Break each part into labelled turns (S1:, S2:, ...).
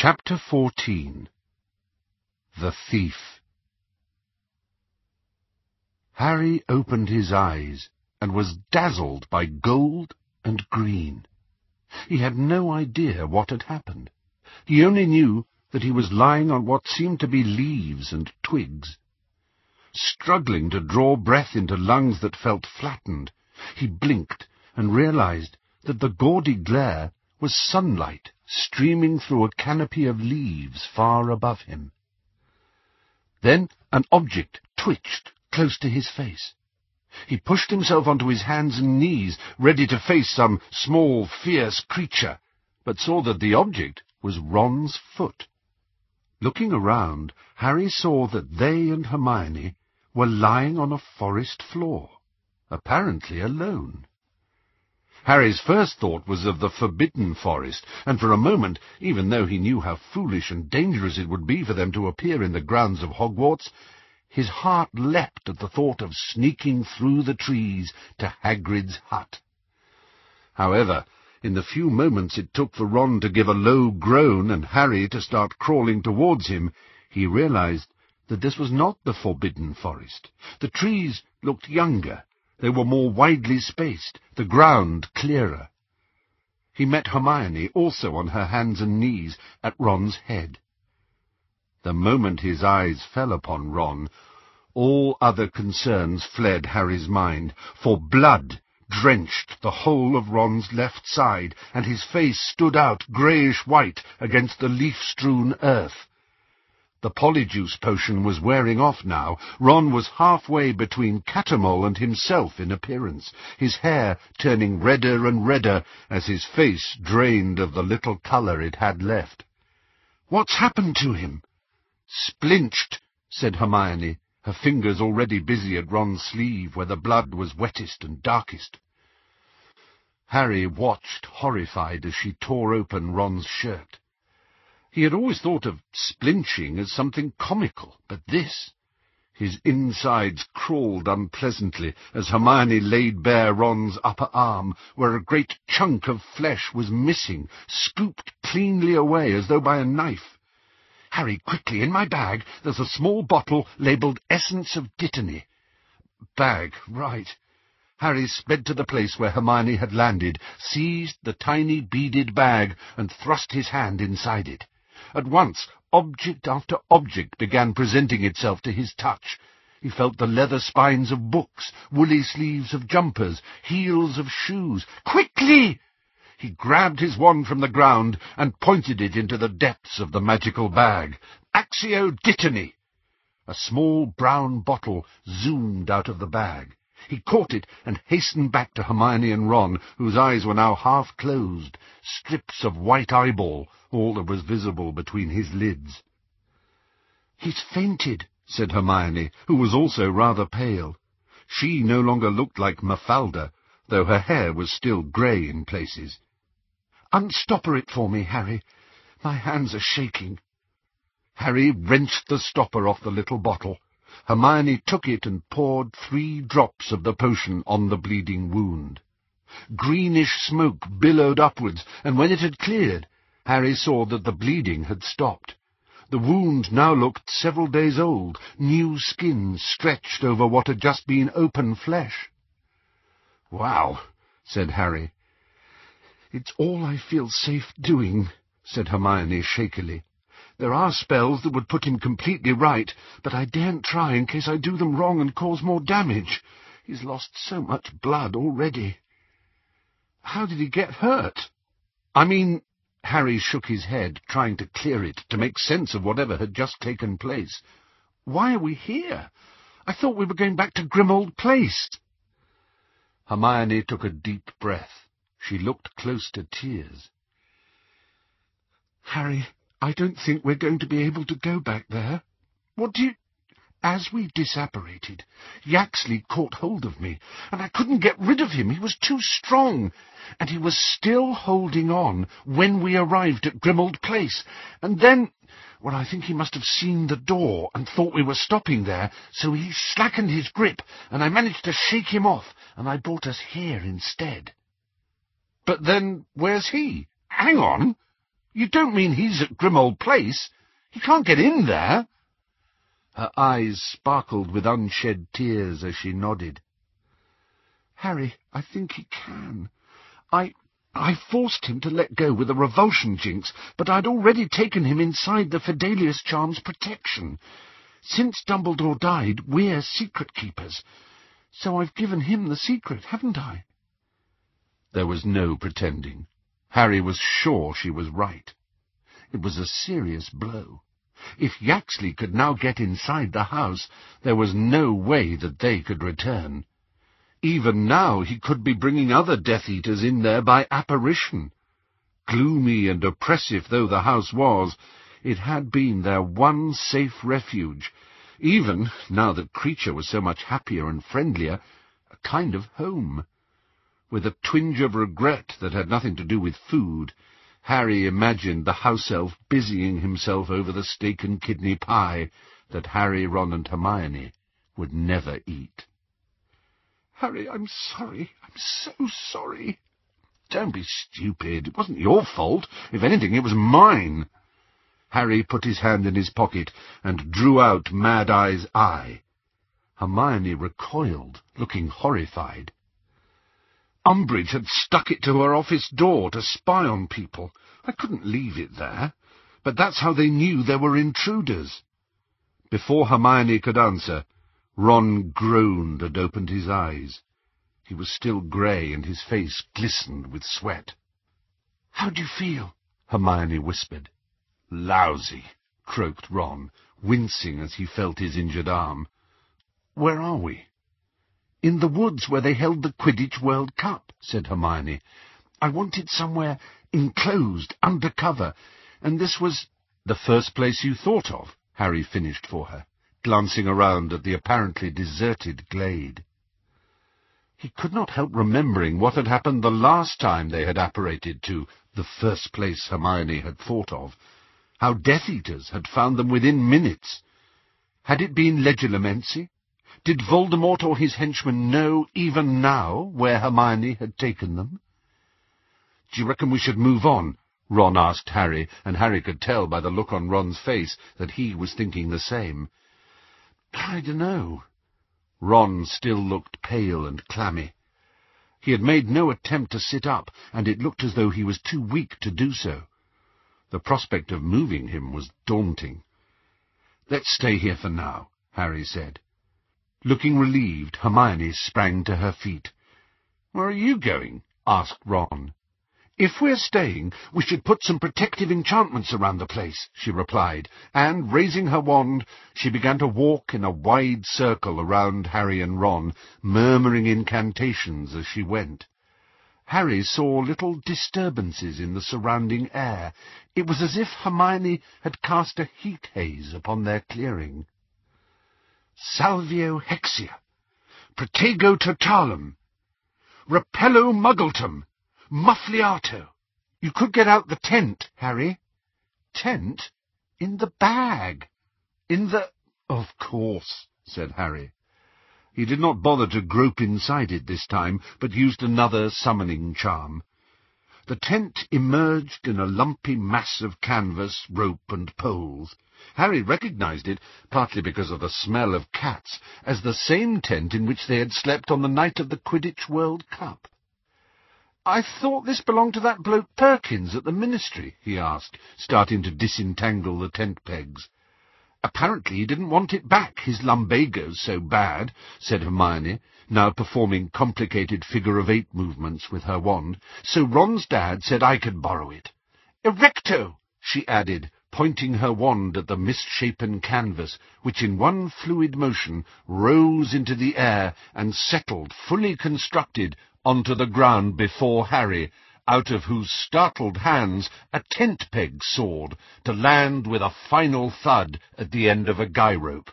S1: Chapter 14 The Thief Harry opened his eyes and was dazzled by gold and green. He had no idea what had happened. He only knew that he was lying on what seemed to be leaves and twigs. Struggling to draw breath into lungs that felt flattened, he blinked and realized that the gaudy glare was sunlight streaming through a canopy of leaves far above him. Then an object twitched close to his face. He pushed himself onto his hands and knees, ready to face some small, fierce creature, but saw that the object was Ron's foot. Looking around, Harry saw that they and Hermione were lying on a forest floor, apparently alone. Harry's first thought was of the forbidden forest, and for a moment, even though he knew how foolish and dangerous it would be for them to appear in the grounds of Hogwarts, his heart leapt at the thought of sneaking through the trees to Hagrid's hut. However, in the few moments it took for Ron to give a low groan and Harry to start crawling towards him, he realized that this was not the forbidden forest. The trees looked younger, they were more widely spaced, the ground clearer. He met Hermione, also on her hands and knees, at Ron's head. The moment his eyes fell upon Ron, all other concerns fled Harry's mind, for blood drenched the whole of Ron's left side, and his face stood out greyish-white against the leaf-strewn earth. The polyjuice potion was wearing off now. Ron was halfway between Cattermole and himself in appearance, his hair turning redder and redder as his face drained of the little colour it had left. "'What's happened to him?' "'Splinched,' said Hermione, her fingers already busy at Ron's sleeve where the blood was wettest and darkest. Harry watched, horrified, as she tore open Ron's shirt. He had always thought of splinching as something comical, but this... His insides crawled unpleasantly as Hermione laid bare Ron's upper arm, where a great chunk of flesh was missing, scooped cleanly away as though by a knife. Harry, quickly, in my bag, there's a small bottle labelled Essence of Dittany. Bag, right. Harry sped to the place where Hermione had landed, seized the tiny beaded bag, and thrust his hand inside it. At once, object after object began presenting itself to his touch. He felt the leather spines of books, woolly sleeves of jumpers, heels of shoes. Quickly! He grabbed his wand from the ground and pointed it into the depths of the magical bag. Accio Dittany! A small brown bottle zoomed out of the bag. He caught it and hastened back to Hermione and Ron, whose eyes were now half closed, strips of white eyeball, all that was visible between his lids. "'He's fainted,' said Hermione, who was also rather pale. She no longer looked like Mafalda, though her hair was still grey in places. "'Unstopper it for me, Harry. My hands are shaking.' Harry wrenched the stopper off the little bottle. Hermione took it and poured three drops of the potion on the bleeding wound. Greenish smoke billowed upwards, and when it had cleared, Harry saw that the bleeding had stopped. The wound now looked several days old, new skin stretched over what had just been open flesh. "Wow," said Harry. "It's all I feel safe doing," said Hermione shakily. There are spells that would put him completely right, but I daren't try in case I do them wrong and cause more damage. He's lost so much blood already. How did he get hurt? I mean... Harry shook his head, trying to clear it, to make sense of whatever had just taken place. Why are we here? I thought we were going back to Grimmauld Place. Hermione took a deep breath. She looked close to tears. Harry, I don't think we're going to be able to go back there. What do you... As we disapparated, Yaxley caught hold of me, and I couldn't get rid of him. He was too strong, and he was still holding on when we arrived at Grimmauld Place. And then... Well, I think he must have seen the door and thought we were stopping there, so he slackened his grip, and I managed to shake him off, and I brought us here instead. But then, where's he? Hang on! You don't mean he's at Grimmauld Place? He can't get in there. Her eyes sparkled with unshed tears as she nodded. Harry, I think he can. I... I forced him to let go with a revulsion jinx, but I'd already taken him inside the Fidelius charm's protection. Since Dumbledore died, we're secret keepers. So I've given him the secret, haven't I? There was no pretending. Harry was sure she was right. It was a serious blow. If Yaxley could now get inside the house, there was no way that they could return. Even now he could be bringing other Death Eaters in there by apparition. Gloomy and oppressive though the house was, it had been their one safe refuge, even, now that Kreacher was so much happier and friendlier, a kind of home. With a twinge of regret that had nothing to do with food, Harry imagined the house elf busying himself over the steak and kidney pie that Harry, Ron and Hermione would never eat. Harry, I'm sorry. I'm so sorry. Don't be stupid. It wasn't your fault. If anything, it was mine. Harry put his hand in his pocket and drew out Mad Eye's eye. Hermione recoiled, looking horrified. Umbridge had stuck it to her office door to spy on people. I couldn't leave it there. But that's how they knew there were intruders. Before Hermione could answer, Ron groaned and opened his eyes. He was still grey, and his face glistened with sweat. "'How do you feel?' Hermione whispered. "'Lousy,' croaked Ron, wincing as he felt his injured arm. "'Where are we?' "'In the woods where they held the Quidditch World Cup,' said Hermione. "'I wanted somewhere enclosed, under cover, and this was—' "'The first place you thought of,' Harry finished for her glancing around at the apparently deserted glade. He could not help remembering what had happened the last time they had apparated to the first place Hermione had thought of, how Death Eaters had found them within minutes. Had it been Legilimency? Did Voldemort or his henchmen know, even now, where Hermione had taken them? Do you reckon we should move on? Ron asked Harry, and Harry could tell by the look on Ron's face that he was thinking the same. I dunno. Ron still looked pale and clammy. He had made no attempt to sit up, and it looked as though he was too weak to do so. The prospect of moving him was daunting. Let's stay here for now, Harry said. Looking relieved, Hermione sprang to her feet. Where are you going? asked Ron. If we're staying, we should put some protective enchantments around the place, she replied, and, raising her wand, she began to walk in a wide circle around Harry and Ron, murmuring incantations as she went. Harry saw little disturbances in the surrounding air. It was as if Hermione had cast a heat haze upon their clearing. Salvio Hexia, Protego Totalum, Repello Muggletum, Muffliato! You could get out the tent, Harry. Tent? In the bag. In the... Of course, said Harry. He did not bother to grope inside it this time, but used another summoning charm. The tent emerged in a lumpy mass of canvas, rope, and poles. Harry recognized it, partly because of the smell of cats, as the same tent in which they had slept on the night of the Quidditch World Cup. I thought this belonged to that bloke Perkins at the Ministry, he asked, starting to disentangle the tent pegs. Apparently he didn't want it back, his lumbago's so bad, said Hermione, now performing complicated figure-of-eight movements with her wand, so Ron's dad said I could borrow it. Erecto, she added, pointing her wand at the misshapen canvas, which in one fluid motion rose into the air and settled, fully constructed, onto the ground before Harry, out of whose startled hands a tent peg soared, to land with a final thud at the end of a guy rope.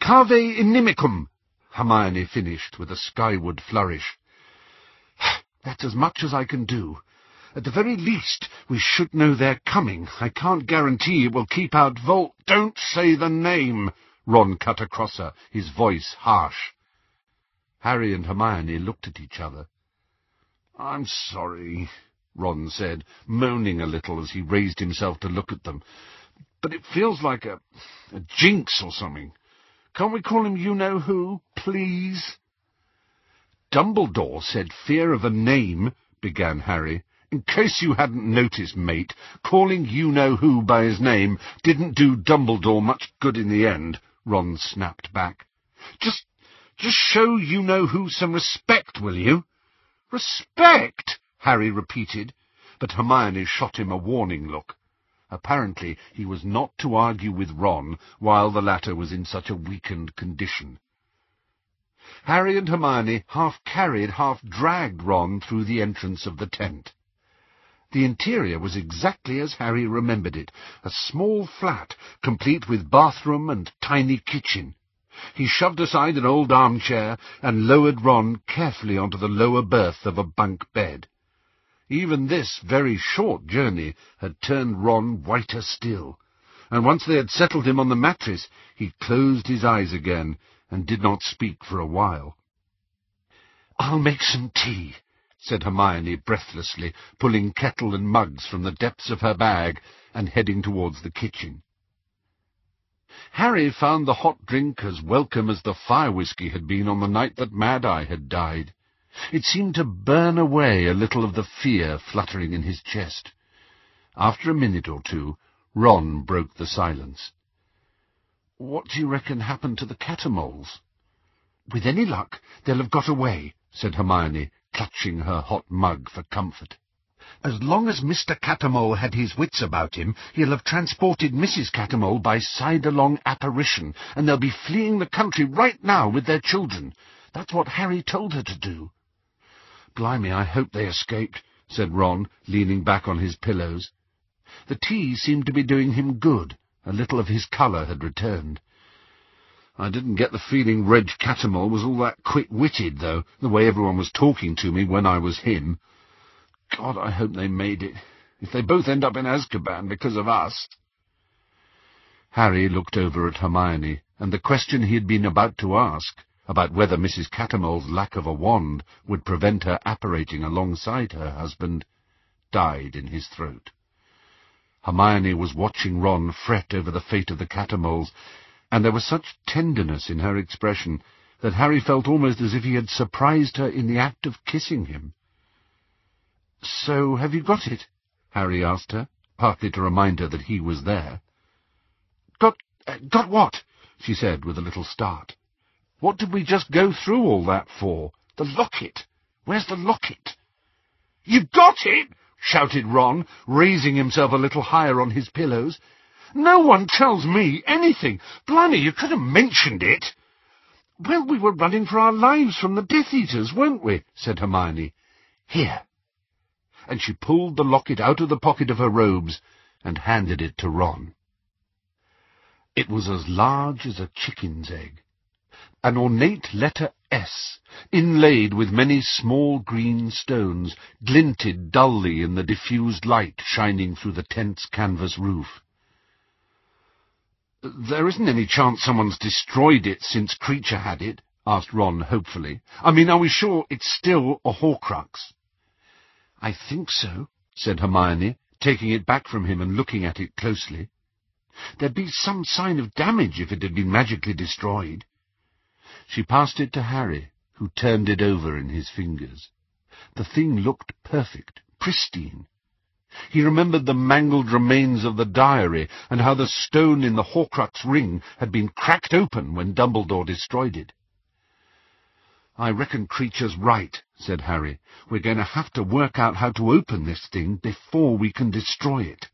S1: Cave inimicum, Hermione finished with a skyward flourish. That's as much as I can do. At the very least, we should know they're coming. I can't guarantee it will keep out Volt. Don't say the name, Ron cut across her, his voice harsh. Harry and Hermione looked at each other. I'm sorry, Ron said, moaning a little as he raised himself to look at them. But it feels like a, a jinx or something. Can't we call him you-know-who, please? Dumbledore said fear of a name, began Harry. In case you hadn't noticed, mate, calling you-know-who by his name didn't do Dumbledore much good in the end, Ron snapped back. Just, just show you-know-who some respect, will you? Respect? Harry repeated, but Hermione shot him a warning look. Apparently he was not to argue with Ron while the latter was in such a weakened condition. Harry and Hermione half carried, half dragged Ron through the entrance of the tent. The interior was exactly as Harry remembered it, a small flat, complete with bathroom and tiny kitchen. He shoved aside an old armchair and lowered Ron carefully onto the lower berth of a bunk bed. Even this very short journey had turned Ron whiter still, and once they had settled him on the mattress, he closed his eyes again and did not speak for a while. "I'll make some tea," said Hermione breathlessly, pulling kettle and mugs from the depths of her bag and heading towards the kitchen. Harry found the hot drink as welcome as the fire whisky had been on the night that Mad-Eye had died. It seemed to burn away a little of the fear fluttering in his chest. After a minute or two, Ron broke the silence. What do you reckon happened to the Cattermoles? With any luck, they'll have got away, said Hermione, clutching her hot mug for comfort. As long as Mr. Cattermole had his wits about him, he'll have transported Mrs. Cattermole by sidelong apparition, and they'll be fleeing the country right now with their children. That's what Harry told her to do. Blimey, I hope they escaped, said Ron, leaning back on his pillows. The tea seemed to be doing him good. A little of his colour had returned. I didn't get the feeling Reg Cattermole was all that quick-witted, though, the way everyone was talking to me when I was him. God, I hope they made it. If they both end up in Azkaban because of us. Harry looked over at Hermione, and the question he had been about to ask about whether Mrs. Cattermole's lack of a wand would prevent her apparating alongside her husband, died in his throat. Hermione was watching Ron fret over the fate of the Cattermoles, and there was such tenderness in her expression that Harry felt almost as if he had surprised her in the act of kissing him. "So have you got it?" Harry asked her, partly to remind her that he was there. "Got... Uh, got what?" she said with a little start. What did we just go through all that for? The locket. Where's the locket? You've got it! shouted Ron, raising himself a little higher on his pillows. No one tells me anything. Blimey, you could have mentioned it. Well, we were running for our lives from the Death Eaters, weren't we? said Hermione. Here. And she pulled the locket out of the pocket of her robes and handed it to Ron. It was as large as a chicken's egg an ornate letter S, inlaid with many small green stones, glinted dully in the diffused light shining through the tent's canvas roof. There isn't any chance someone's destroyed it since Kreacher had it? asked Ron hopefully. I mean, are we sure it's still a Horcrux? I think so, said Hermione, taking it back from him and looking at it closely. There'd be some sign of damage if it had been magically destroyed. She passed it to Harry, who turned it over in his fingers. The thing looked perfect, pristine. He remembered the mangled remains of the diary, and how the stone in the Horcrux ring had been cracked open when Dumbledore destroyed it. I reckon Kreacher's right, said Harry. We're going to have to work out how to open this thing before we can destroy it.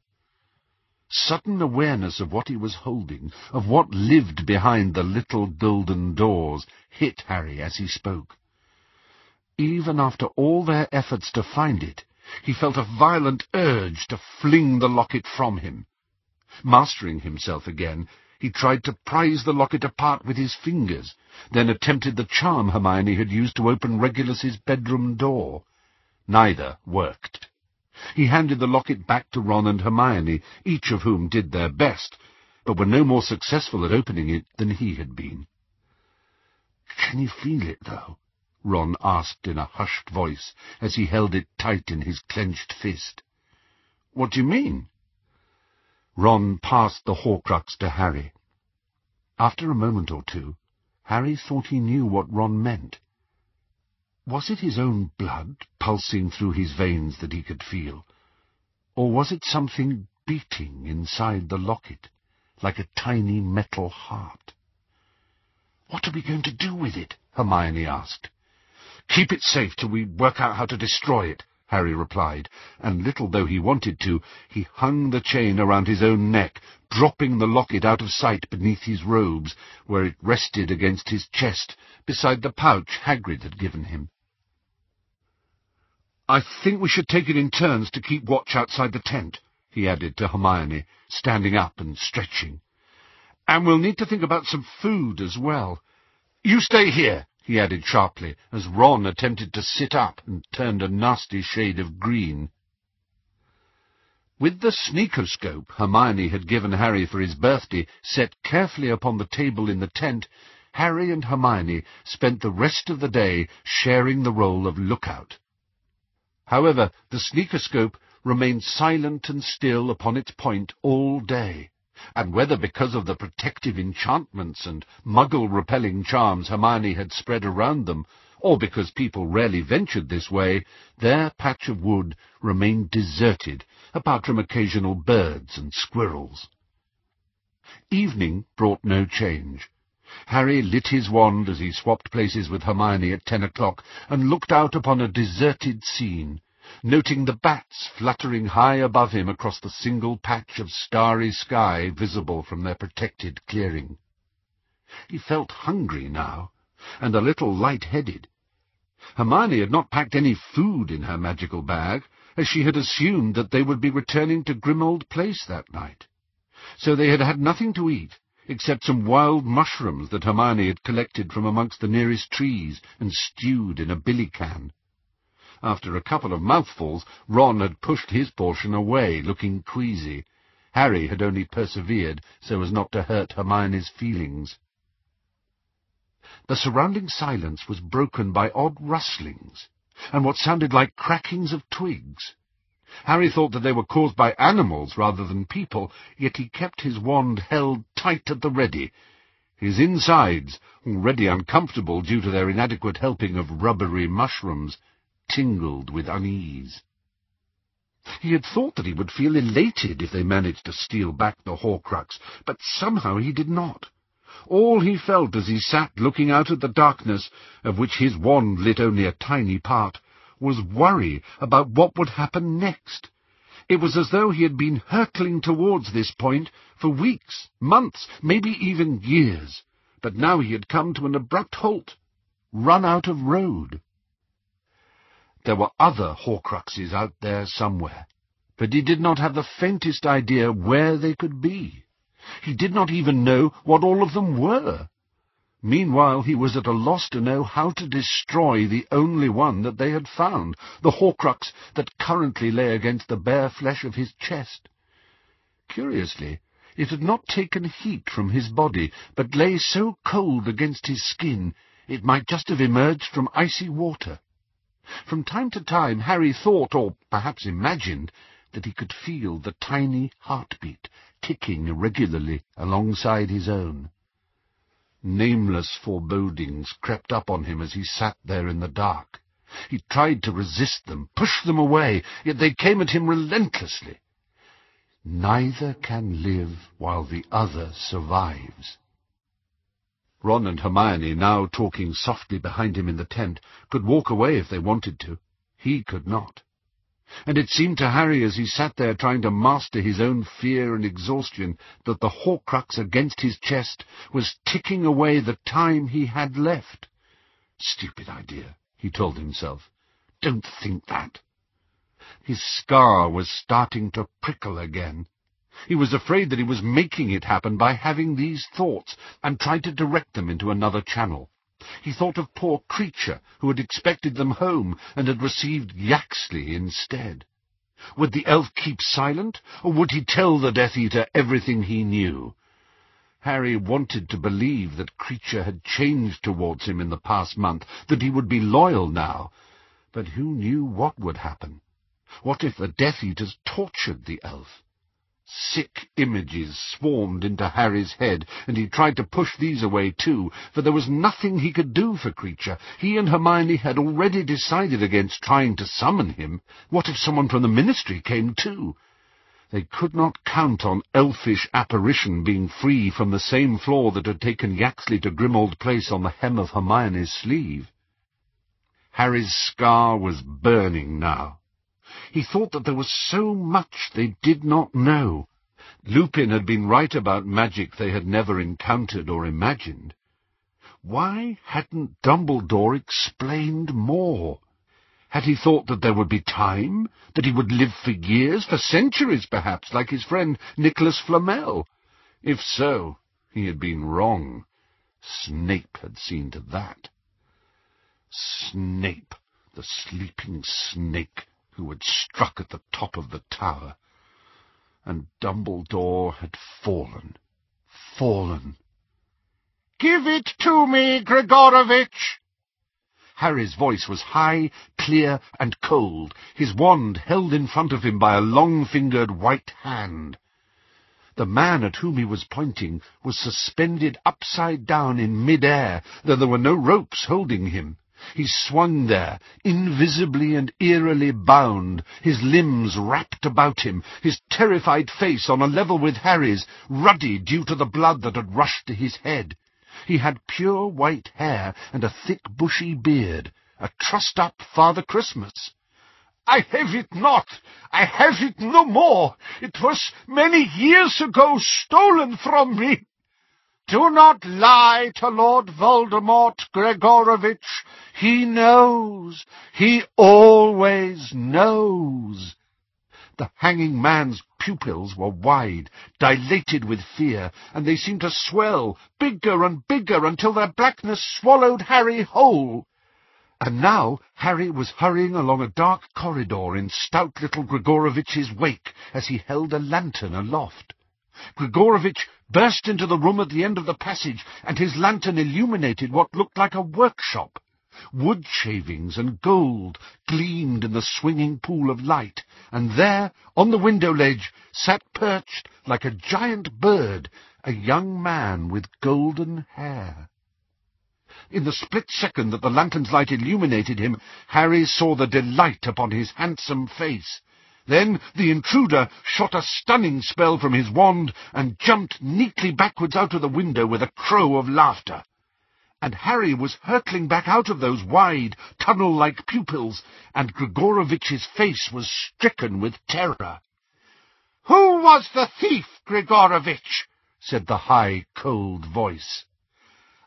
S1: Sudden awareness of what he was holding, of what lived behind the little golden doors, hit Harry as he spoke. Even after all their efforts to find it, he felt a violent urge to fling the locket from him. Mastering himself again, he tried to prise the locket apart with his fingers, then attempted the charm Hermione had used to open Regulus's bedroom door. Neither worked. He handed the locket back to Ron and Hermione, each of whom did their best, but were no more successful at opening it than he had been. Can you feel it, though? Ron asked in a hushed voice as he held it tight in his clenched fist. What do you mean? Ron passed the Horcrux to Harry. After a moment or two, Harry thought he knew what Ron meant. Was it his own blood pulsing through his veins that he could feel? Or was it something beating inside the locket, like a tiny metal heart? What are we going to do with it? Hermione asked. Keep it safe till we work out how to destroy it, Harry replied, and little though he wanted to, he hung the chain around his own neck, dropping the locket out of sight beneath his robes, where it rested against his chest, beside the pouch Hagrid had given him. I think we should take it in turns to keep watch outside the tent, he added to Hermione, standing up and stretching. And we'll need to think about some food as well. You stay here, he added sharply, as Ron attempted to sit up and turned a nasty shade of green. With the sneakoscope Hermione had given Harry for his birthday set carefully upon the table in the tent, Harry and Hermione spent the rest of the day sharing the role of lookout. However, the sneakoscope remained silent and still upon its point all day and whether because of the protective enchantments and muggle-repelling charms Hermione had spread around them, or because people rarely ventured this way, their patch of wood remained deserted, apart from occasional birds and squirrels. Evening brought no change. Harry lit his wand as he swapped places with Hermione at ten o'clock, and looked out upon a deserted scene, noting the bats fluttering high above him across the single patch of starry sky visible from their protected clearing. He felt hungry now, and a little light-headed. Hermione had not packed any food in her magical bag, as she had assumed that they would be returning to Grimmauld Place that night. So they had had nothing to eat, except some wild mushrooms that Hermione had collected from amongst the nearest trees and stewed in a billy can. After a couple of mouthfuls, Ron had pushed his portion away, looking queasy. Harry had only persevered so as not to hurt Hermione's feelings. The surrounding silence was broken by odd rustlings, and what sounded like crackings of twigs. Harry thought that they were caused by animals rather than people, yet he kept his wand held tight at the ready. His insides, already uncomfortable due to their inadequate helping of rubbery mushrooms, tingled with unease. He had thought that he would feel elated if they managed to steal back the Horcrux, but somehow he did not. All he felt as he sat looking out at the darkness, of which his wand lit only a tiny part, was worry about what would happen next. It was as though he had been hurtling towards this point for weeks, months, maybe even years, but now he had come to an abrupt halt, run out of road. There were other Horcruxes out there somewhere, but he did not have the faintest idea where they could be. He did not even know what all of them were. Meanwhile, he was at a loss to know how to destroy the only one that they had found, the Horcrux that currently lay against the bare flesh of his chest. Curiously, it had not taken heat from his body, but lay so cold against his skin it might just have emerged from icy water. From time to time Harry thought, or perhaps imagined, that he could feel the tiny heartbeat ticking irregularly alongside his own. Nameless forebodings crept up on him as he sat there in the dark. He tried to resist them, push them away, yet they came at him relentlessly. Neither can live while the other survives. Ron and Hermione, now talking softly behind him in the tent, could walk away if they wanted to. He could not. And it seemed to Harry as he sat there trying to master his own fear and exhaustion that the Horcrux against his chest was ticking away the time he had left. Stupid idea, he told himself. Don't think that. His scar was starting to prickle again. He was afraid that he was making it happen by having these thoughts, and tried to direct them into another channel. He thought of poor Kreacher who had expected them home, and had received Yaxley instead. Would the elf keep silent, or would he tell the Death Eater everything he knew? Harry wanted to believe that Kreacher had changed towards him in the past month, that he would be loyal now. But who knew what would happen? What if the Death Eaters tortured the elf? Sick images swarmed into Harry's head, and he tried to push these away too, for there was nothing he could do for Kreacher. He and Hermione had already decided against trying to summon him. What if someone from the Ministry came too? They could not count on elfish apparition being free from the same flaw that had taken Yaxley to Grimmauld Place on the hem of Hermione's sleeve. Harry's scar was burning now. He thought that there was so much they did not know. Lupin had been right about magic they had never encountered or imagined. Why hadn't Dumbledore explained more? Had he thought that there would be time? That he would live for years, for centuries perhaps, like his friend Nicholas Flamel? If so, he had been wrong. Snape had seen to that. Snape, the sleeping snake who had struck at the top of the tower. And Dumbledore had fallen. Fallen.
S2: Give it to me, Gregorovitch!
S1: Harry's voice was high, clear, and cold, his wand held in front of him by a long-fingered white hand. The man at whom he was pointing was suspended upside down in mid-air, though there were no ropes holding him. He swung there, invisibly and eerily bound, his limbs wrapped about him, his terrified face on a level with Harry's, ruddy due to the blood that had rushed to his head. He had pure white hair and a thick bushy beard, a trussed-up Father Christmas.
S2: I have it not! I have it no more! It was many years ago stolen from me! Do not lie to Lord Voldemort, Gregorovitch. He knows. He always knows.
S1: The hanging man's pupils were wide, dilated with fear, and they seemed to swell, bigger and bigger, until their blackness swallowed Harry whole. And now Harry was hurrying along a dark corridor in stout little Gregorovitch's wake as he held a lantern aloft. Gregorovitch burst into the room at the end of the passage, and his lantern illuminated what looked like a workshop. Wood shavings and gold gleamed in the swinging pool of light, and there, on the window ledge, sat perched, like a giant bird, a young man with golden hair. In the split second that the lantern's light illuminated him, Harry saw the delight upon his handsome face. Then the intruder shot a stunning spell from his wand and jumped neatly backwards out of the window with a crow of laughter and Harry was hurtling back out of those wide, tunnel-like pupils, and Gregorovitch's face was stricken with terror.
S2: "Who was the thief, Gregorovitch?"
S1: said the high, cold voice.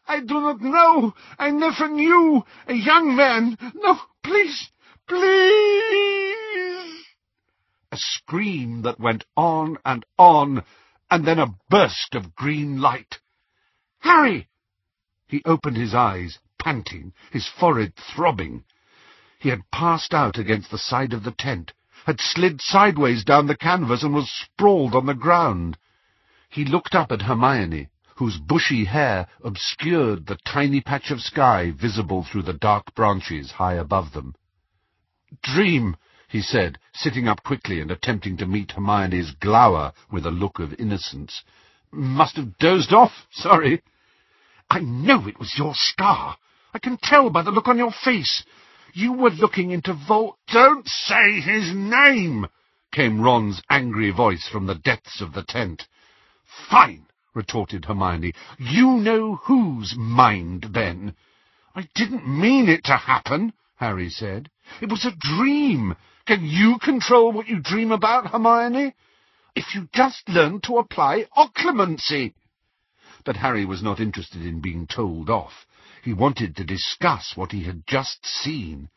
S2: "I do not know. I never knew. A young man. No, please, please!"
S1: Scream that went on and on, and then a burst of green light. "Harry!" He opened his eyes, panting, his forehead throbbing. He had passed out against the side of the tent, had slid sideways down the canvas and was sprawled on the ground. He looked up at Hermione, whose bushy hair obscured the tiny patch of sky visible through the dark branches high above them. Dream, he said, sitting up quickly and attempting to meet Hermione's glower with a look of innocence. Must have dozed off. Sorry.
S2: I know it was your scar. I can tell by the look on your face. You were looking into Vol...
S1: Don't say his name! came Ron's angry voice from the depths of the tent. Fine, retorted Hermione. You know whose mind, then? I didn't mean it to happen, Harry said. It was a dream. Can you control what you dream about, Hermione? If you just learn to apply occlumency. But Harry was not interested in being told off. He wanted to discuss what he had just seen.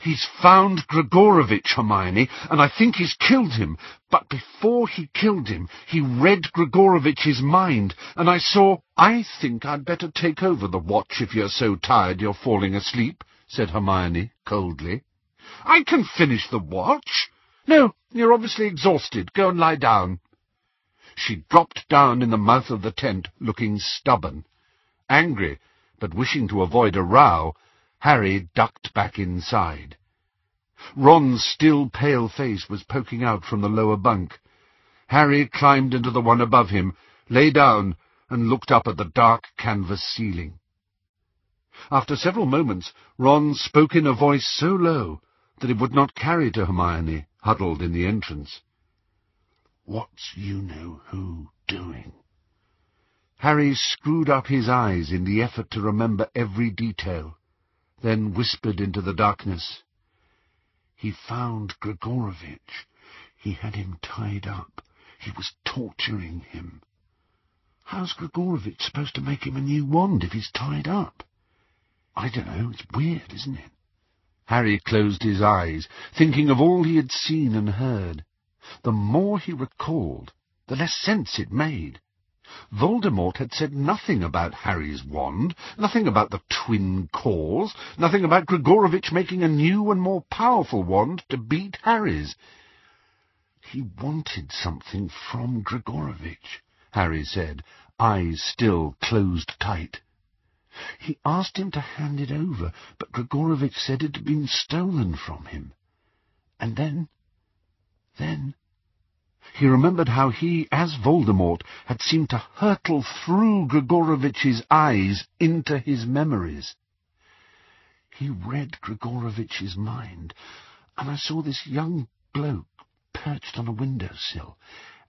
S1: He's found Gregorovitch, Hermione, and I think he's killed him. But before he killed him, he read Gregorovitch's mind, and I saw... I think I'd better take over the watch if you're so tired you're falling asleep, said Hermione coldly. I can finish the watch. No, you're obviously exhausted. Go and lie down. She dropped down in the mouth of the tent, looking stubborn. Angry, but wishing to avoid a row, Harry ducked back inside. Ron's still pale face was poking out from the lower bunk. Harry climbed into the one above him, lay down, and looked up at the dark canvas ceiling. After several moments, Ron spoke in a voice so low that it would not carry to Hermione, huddled in the entrance. What's you-know-who doing? Harry screwed up his eyes in the effort to remember every detail, then whispered into the darkness. He found Gregorovitch. He had him tied up. He was torturing him. How's Gregorovitch supposed to make him a new wand if he's tied up? I don't know, it's weird, isn't it? Harry closed his eyes, thinking of all he had seen and heard. The more he recalled, the less sense it made. Voldemort had said nothing about Harry's wand, nothing about the twin cores, nothing about Gregorovitch making a new and more powerful wand to beat Harry's. He wanted something from Gregorovitch, Harry said, eyes still closed tight. He asked him to hand it over, but Gregorovitch said it had been stolen from him. And then, then, he remembered how he, as Voldemort, had seemed to hurtle through Gregorovitch's eyes into his memories. He read Gregorovitch's mind, and I saw this young bloke perched on a window sill,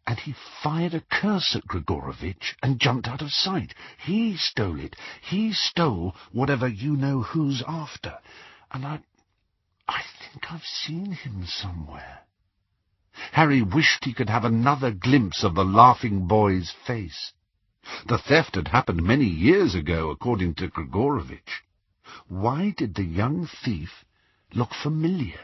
S1: and he fired a curse at Gregorovitch and jumped out of sight. He stole it. He stole whatever you-know-who's after. And I... I think I've seen him somewhere. Harry wished he could have another glimpse of the laughing boy's face. The theft had happened many years ago, according to Gregorovitch. Why did the young thief look familiar?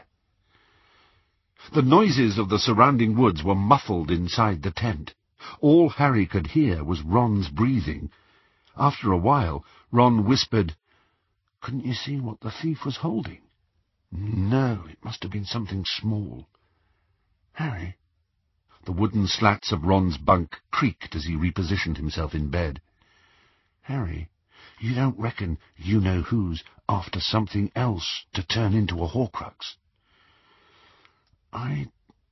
S1: The noises of the surrounding woods were muffled inside the tent. All Harry could hear was Ron's breathing. After a while, Ron whispered, Couldn't you see what the thief was holding? No, it must have been something small. Harry? The wooden slats of Ron's bunk creaked as he repositioned himself in bed. Harry, you don't reckon you-know-who's after something else to turn into a Horcrux? I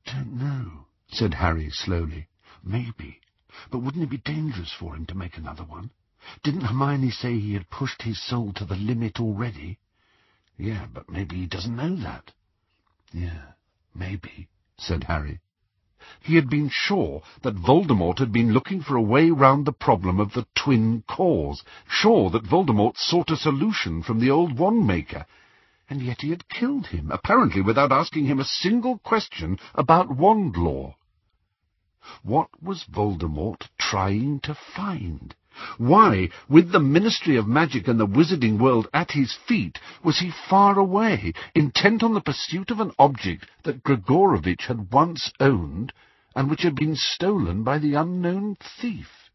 S1: don't know, said Harry slowly. Maybe. But wouldn't it be dangerous for him to make another one? Didn't Hermione say he had pushed his soul to the limit already? Yeah, but maybe he doesn't know that. Yeah, maybe, said Harry. He had been sure that Voldemort had been looking for a way round the problem of the twin cores, sure that Voldemort sought a solution from the old wand-maker, and yet he had killed him, apparently without asking him a single question about wand lore. What was Voldemort trying to find? Why, with the Ministry of Magic and the Wizarding World at his feet, was he far away, intent on the pursuit of an object that Gregorovitch had once owned, and which had been stolen by the unknown thief?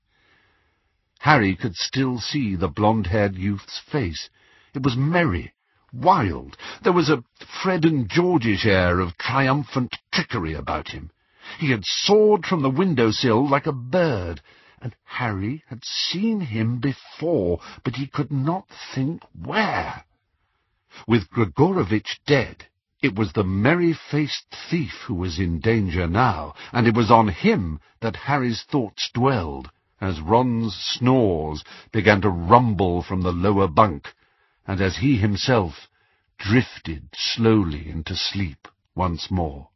S1: Harry could still see the blond-haired youth's face. It was merry, wild. There was a Fred and Georgish air of triumphant trickery about him. He had soared from the window-sill like a bird, and Harry had seen him before, but he could not think where. With Gregorovitch dead, it was the merry-faced thief who was in danger now, and it was on him that Harry's thoughts dwelled, as Ron's snores began to rumble from the lower bunk, and as he himself drifted slowly into sleep once more.